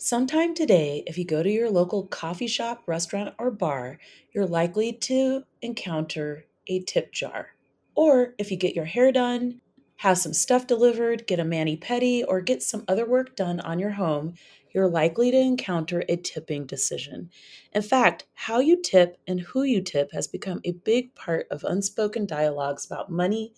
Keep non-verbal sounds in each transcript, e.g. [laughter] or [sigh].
Sometime today, if you go to your local coffee shop, restaurant, or bar, you're likely to encounter a tip jar. Or if you get your hair done, have some stuff delivered, get a mani pedi, or get some other work done on your home, you're likely to encounter a tipping decision. In fact, how you tip and who you tip has become a big part of unspoken dialogues about money,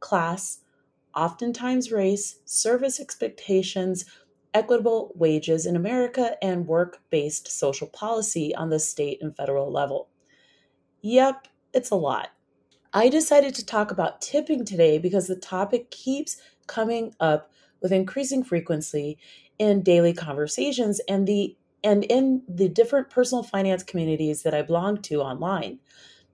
class, oftentimes race, service expectations, equitable wages in America, and work based social policy on the state and federal level. Yep, it's a lot. I decided to talk about tipping today because the topic keeps coming up with increasing frequency in daily conversations and the and in the different personal finance communities that I belong to online.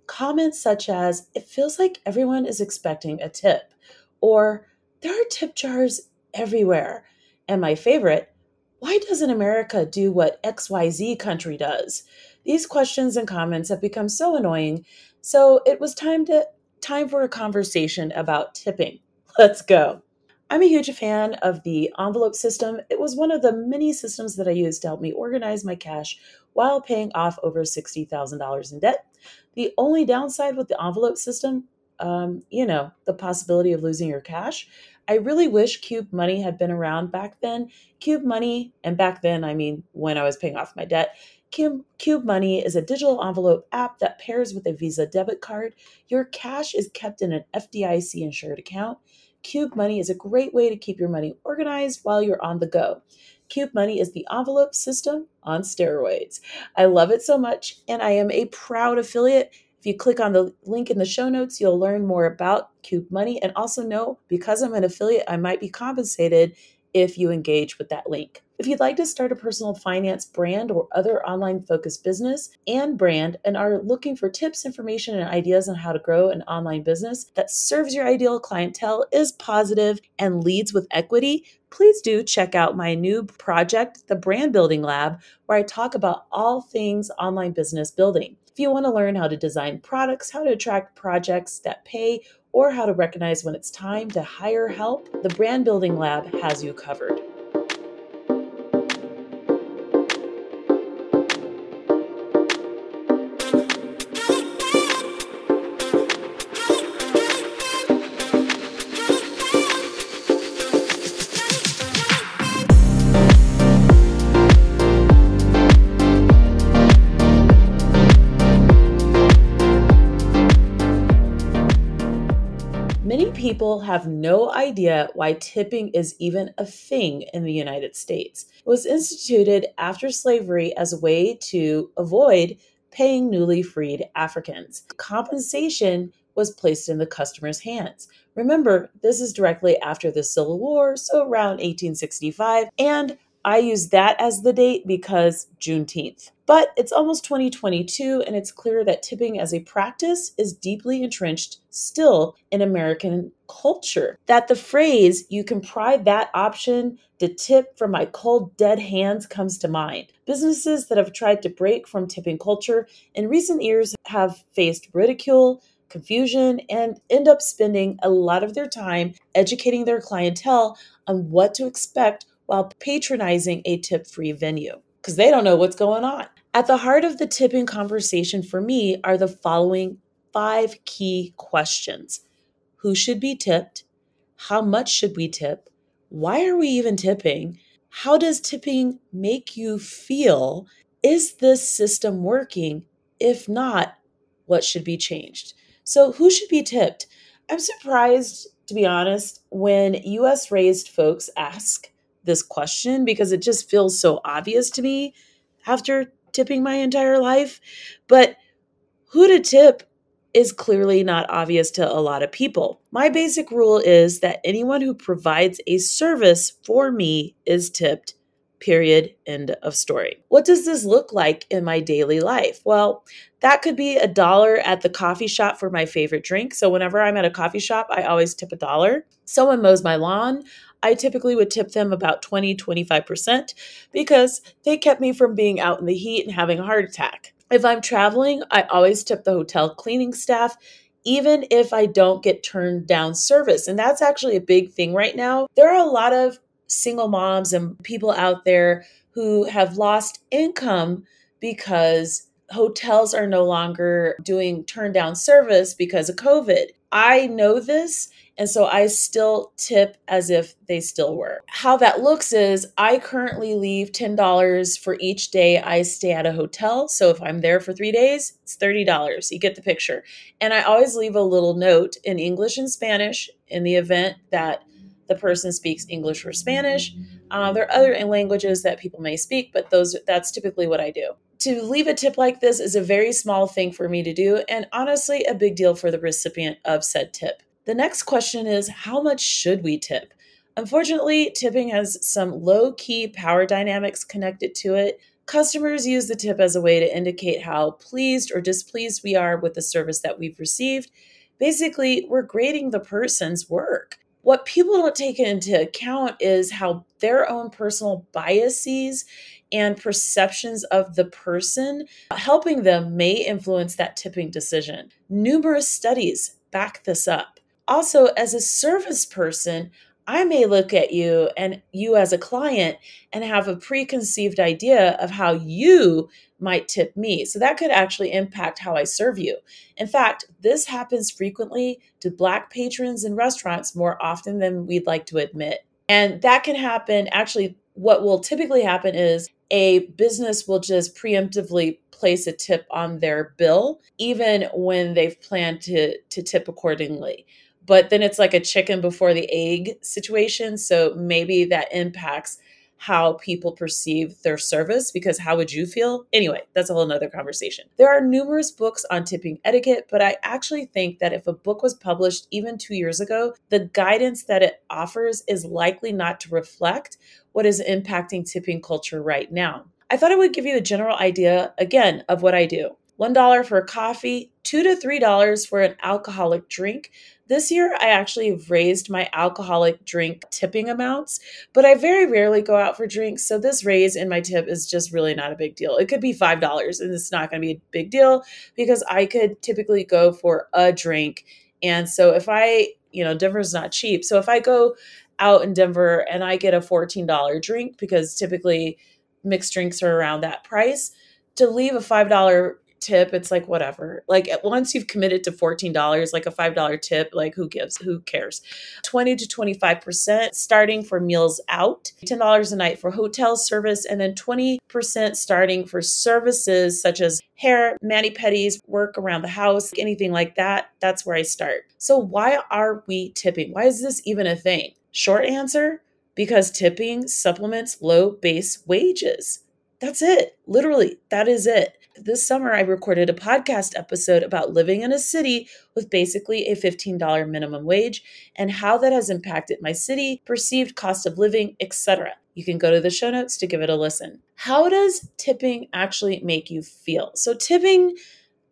Comments such as it feels like everyone is expecting a tip or there are tip jars everywhere and my favorite, why doesn't America do what XYZ country does? These questions and comments have become so annoying, so it was time to time for a conversation about tipping. [laughs] Let's go. I'm a huge fan of the envelope system. It was one of the many systems that I used to help me organize my cash while paying off over $60,000 in debt. The only downside with the envelope system, um, you know, the possibility of losing your cash. I really wish Cube Money had been around back then. Cube Money, and back then, I mean when I was paying off my debt, Cube, Cube Money is a digital envelope app that pairs with a Visa debit card. Your cash is kept in an FDIC insured account. Cube Money is a great way to keep your money organized while you're on the go. Cube Money is the envelope system on steroids. I love it so much, and I am a proud affiliate if you click on the link in the show notes, you'll learn more about Cube Money and also know because I'm an affiliate, I might be compensated if you engage with that link. If you'd like to start a personal finance brand or other online focused business and brand and are looking for tips, information, and ideas on how to grow an online business that serves your ideal clientele, is positive, and leads with equity, please do check out my new project, the Brand Building Lab, where I talk about all things online business building. If you want to learn how to design products, how to attract projects that pay, or how to recognize when it's time to hire help, the Brand Building Lab has you covered. Many people have no idea why tipping is even a thing in the United States. It was instituted after slavery as a way to avoid paying newly freed Africans. Compensation was placed in the customer's hands. Remember, this is directly after the Civil War, so around 1865, and I use that as the date because Juneteenth. But it's almost 2022, and it's clear that tipping as a practice is deeply entrenched still in American culture. That the phrase, you can pry that option to tip from my cold, dead hands, comes to mind. Businesses that have tried to break from tipping culture in recent years have faced ridicule, confusion, and end up spending a lot of their time educating their clientele on what to expect while patronizing a tip free venue because they don't know what's going on. At the heart of the tipping conversation for me are the following five key questions Who should be tipped? How much should we tip? Why are we even tipping? How does tipping make you feel? Is this system working? If not, what should be changed? So, who should be tipped? I'm surprised, to be honest, when US raised folks ask this question because it just feels so obvious to me after tipping my entire life. But who to tip is clearly not obvious to a lot of people. My basic rule is that anyone who provides a service for me is tipped. Period. End of story. What does this look like in my daily life? Well, that could be a dollar at the coffee shop for my favorite drink. So, whenever I'm at a coffee shop, I always tip a dollar. Someone mows my lawn, I typically would tip them about 20, 25% because they kept me from being out in the heat and having a heart attack. If I'm traveling, I always tip the hotel cleaning staff, even if I don't get turned down service. And that's actually a big thing right now. There are a lot of single moms and people out there who have lost income because hotels are no longer doing turn down service because of COVID. I know this. And so I still tip as if they still were. How that looks is I currently leave $10 for each day I stay at a hotel. So if I'm there for three days, it's $30. You get the picture. And I always leave a little note in English and Spanish in the event that the person speaks English or Spanish. Uh, there are other languages that people may speak, but those that's typically what I do to leave a tip like this is a very small thing for me to do, and honestly, a big deal for the recipient of said tip. The next question is how much should we tip? Unfortunately, tipping has some low key power dynamics connected to it. Customers use the tip as a way to indicate how pleased or displeased we are with the service that we've received. Basically, we're grading the person's work. What people don't take into account is how their own personal biases and perceptions of the person uh, helping them may influence that tipping decision. Numerous studies back this up. Also, as a service person, I may look at you and you as a client and have a preconceived idea of how you might tip me. So that could actually impact how I serve you. In fact, this happens frequently to Black patrons in restaurants more often than we'd like to admit. And that can happen. Actually, what will typically happen is a business will just preemptively place a tip on their bill, even when they've planned to, to tip accordingly but then it's like a chicken before the egg situation. So maybe that impacts how people perceive their service because how would you feel? Anyway, that's a whole nother conversation. There are numerous books on tipping etiquette, but I actually think that if a book was published even two years ago, the guidance that it offers is likely not to reflect what is impacting tipping culture right now. I thought I would give you a general idea, again, of what I do. $1 for a coffee, 2 to $3 for an alcoholic drink. This year, I actually raised my alcoholic drink tipping amounts, but I very rarely go out for drinks. So this raise in my tip is just really not a big deal. It could be $5 and it's not going to be a big deal because I could typically go for a drink. And so if I, you know, Denver's not cheap. So if I go out in Denver and I get a $14 drink because typically mixed drinks are around that price, to leave a $5 tip, it's like whatever. Like at once you've committed to $14, like a $5 tip, like who gives? Who cares? 20 to 25% starting for meals out, $10 a night for hotel service, and then 20% starting for services such as hair, mani pedis, work around the house, anything like that. That's where I start. So why are we tipping? Why is this even a thing? Short answer, because tipping supplements low base wages. That's it. Literally, that is it. This summer, I recorded a podcast episode about living in a city with basically a $15 minimum wage and how that has impacted my city, perceived cost of living, etc. You can go to the show notes to give it a listen. How does tipping actually make you feel? So, tipping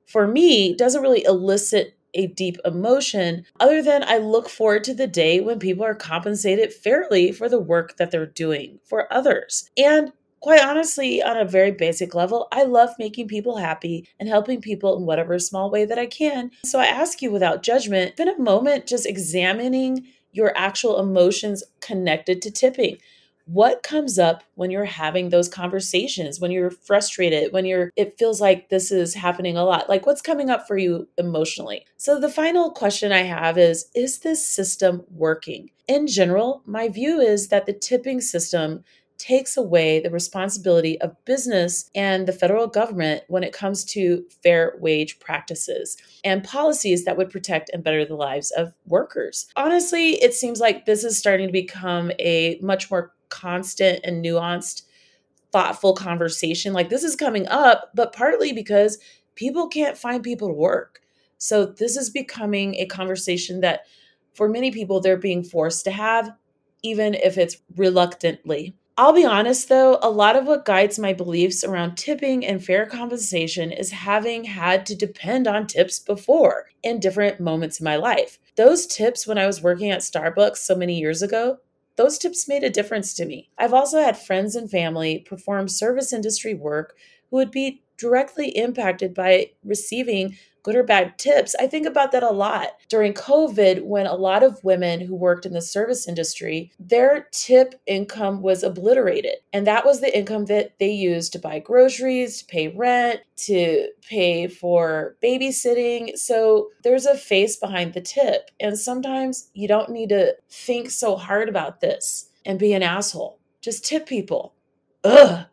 for me doesn't really elicit a deep emotion other than I look forward to the day when people are compensated fairly for the work that they're doing for others. And quite honestly, on a very basic level, I love making people happy and helping people in whatever small way that I can. So I ask you without judgment, spend a moment just examining your actual emotions connected to tipping. What comes up when you're having those conversations, when you're frustrated, when you're it feels like this is happening a lot? Like what's coming up for you emotionally? So the final question I have is is this system working? In general, my view is that the tipping system takes away the responsibility of business and the federal government when it comes to fair wage practices and policies that would protect and better the lives of workers. Honestly, it seems like this is starting to become a much more constant and nuanced, thoughtful conversation. Like this is coming up, but partly because people can't find people to work. So this is becoming a conversation that for many people they're being forced to have even if it's reluctantly. I'll be honest though, a lot of what guides my beliefs around tipping and fair compensation is having had to depend on tips before in different moments in my life. Those tips when I was working at Starbucks so many years ago, those tips made a difference to me. I've also had friends and family perform service industry work who would be directly impacted by receiving good or bad tips, I think about that a lot. During COVID, when a lot of women who worked in the service industry, their tip income was obliterated. And that was the income that they used to buy groceries, to pay rent, to pay for babysitting. So there's a face behind the tip. And sometimes you don't need to think so hard about this and be an asshole. Just tip people. Ugh.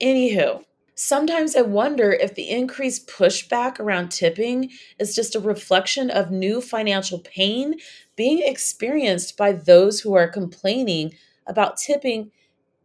Anywho, Sometimes I wonder if the increased pushback around tipping is just a reflection of new financial pain being experienced by those who are complaining about tipping,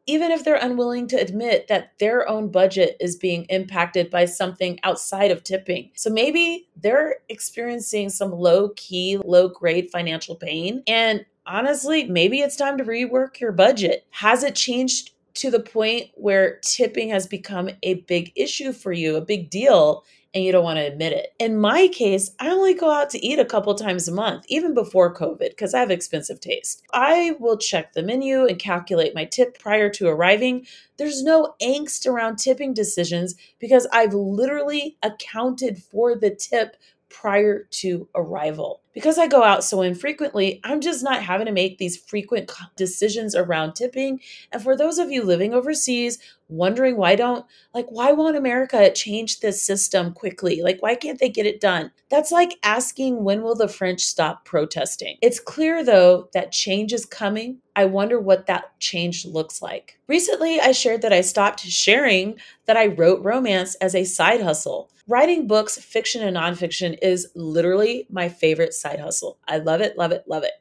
even if they're unwilling to admit that their own budget is being impacted by something outside of tipping. So maybe they're experiencing some low key, low grade financial pain. And honestly, maybe it's time to rework your budget. Has it changed to the point where tipping has become a big issue for you, a big deal, and you don't want to admit it. In my case, I only go out to eat a couple times a month, even before COVID, because I have expensive taste. I will check the menu and calculate my tip prior to arriving. There's no angst around tipping decisions because I've literally accounted for the tip prior to arrival. Because I go out so infrequently, I'm just not having to make these frequent decisions around tipping. And for those of you living overseas, wondering why don't, like, why won't America change this system quickly? Like, why can't they get it done? That's like asking when will the French stop protesting? It's clear, though, that change is coming. I wonder what that change looks like. Recently, I shared that I stopped sharing that I wrote romance as a side hustle. Writing books, fiction and nonfiction, is literally my favorite side hustle. I love it, love it, love it.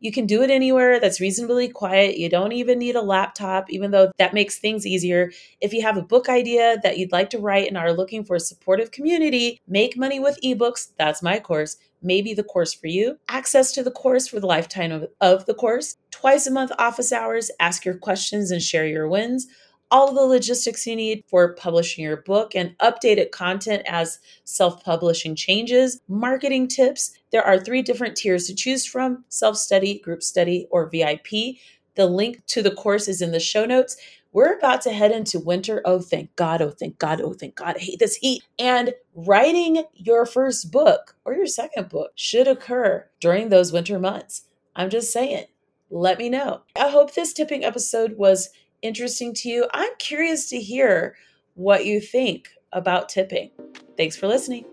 You can do it anywhere that's reasonably quiet. You don't even need a laptop, even though that makes things easier. If you have a book idea that you'd like to write and are looking for a supportive community, make money with ebooks. That's my course maybe the course for you, access to the course for the lifetime of, of, the course, twice a month office hours, ask your questions and share your wins, all the logistics you need for publishing your book and updated content as self publishing changes, marketing tips. There are three different tiers to choose from self study, group study, or VIP. The link to the course is in the show notes. We're about to head into winter. Oh, thank God. Oh, thank God. Oh, thank God. I hate this heat. And writing your first book or your second book should occur during those winter months. I'm just saying. Let me know. I hope this tipping episode was interesting to you. I'm curious to hear what you think about tipping. Thanks for listening.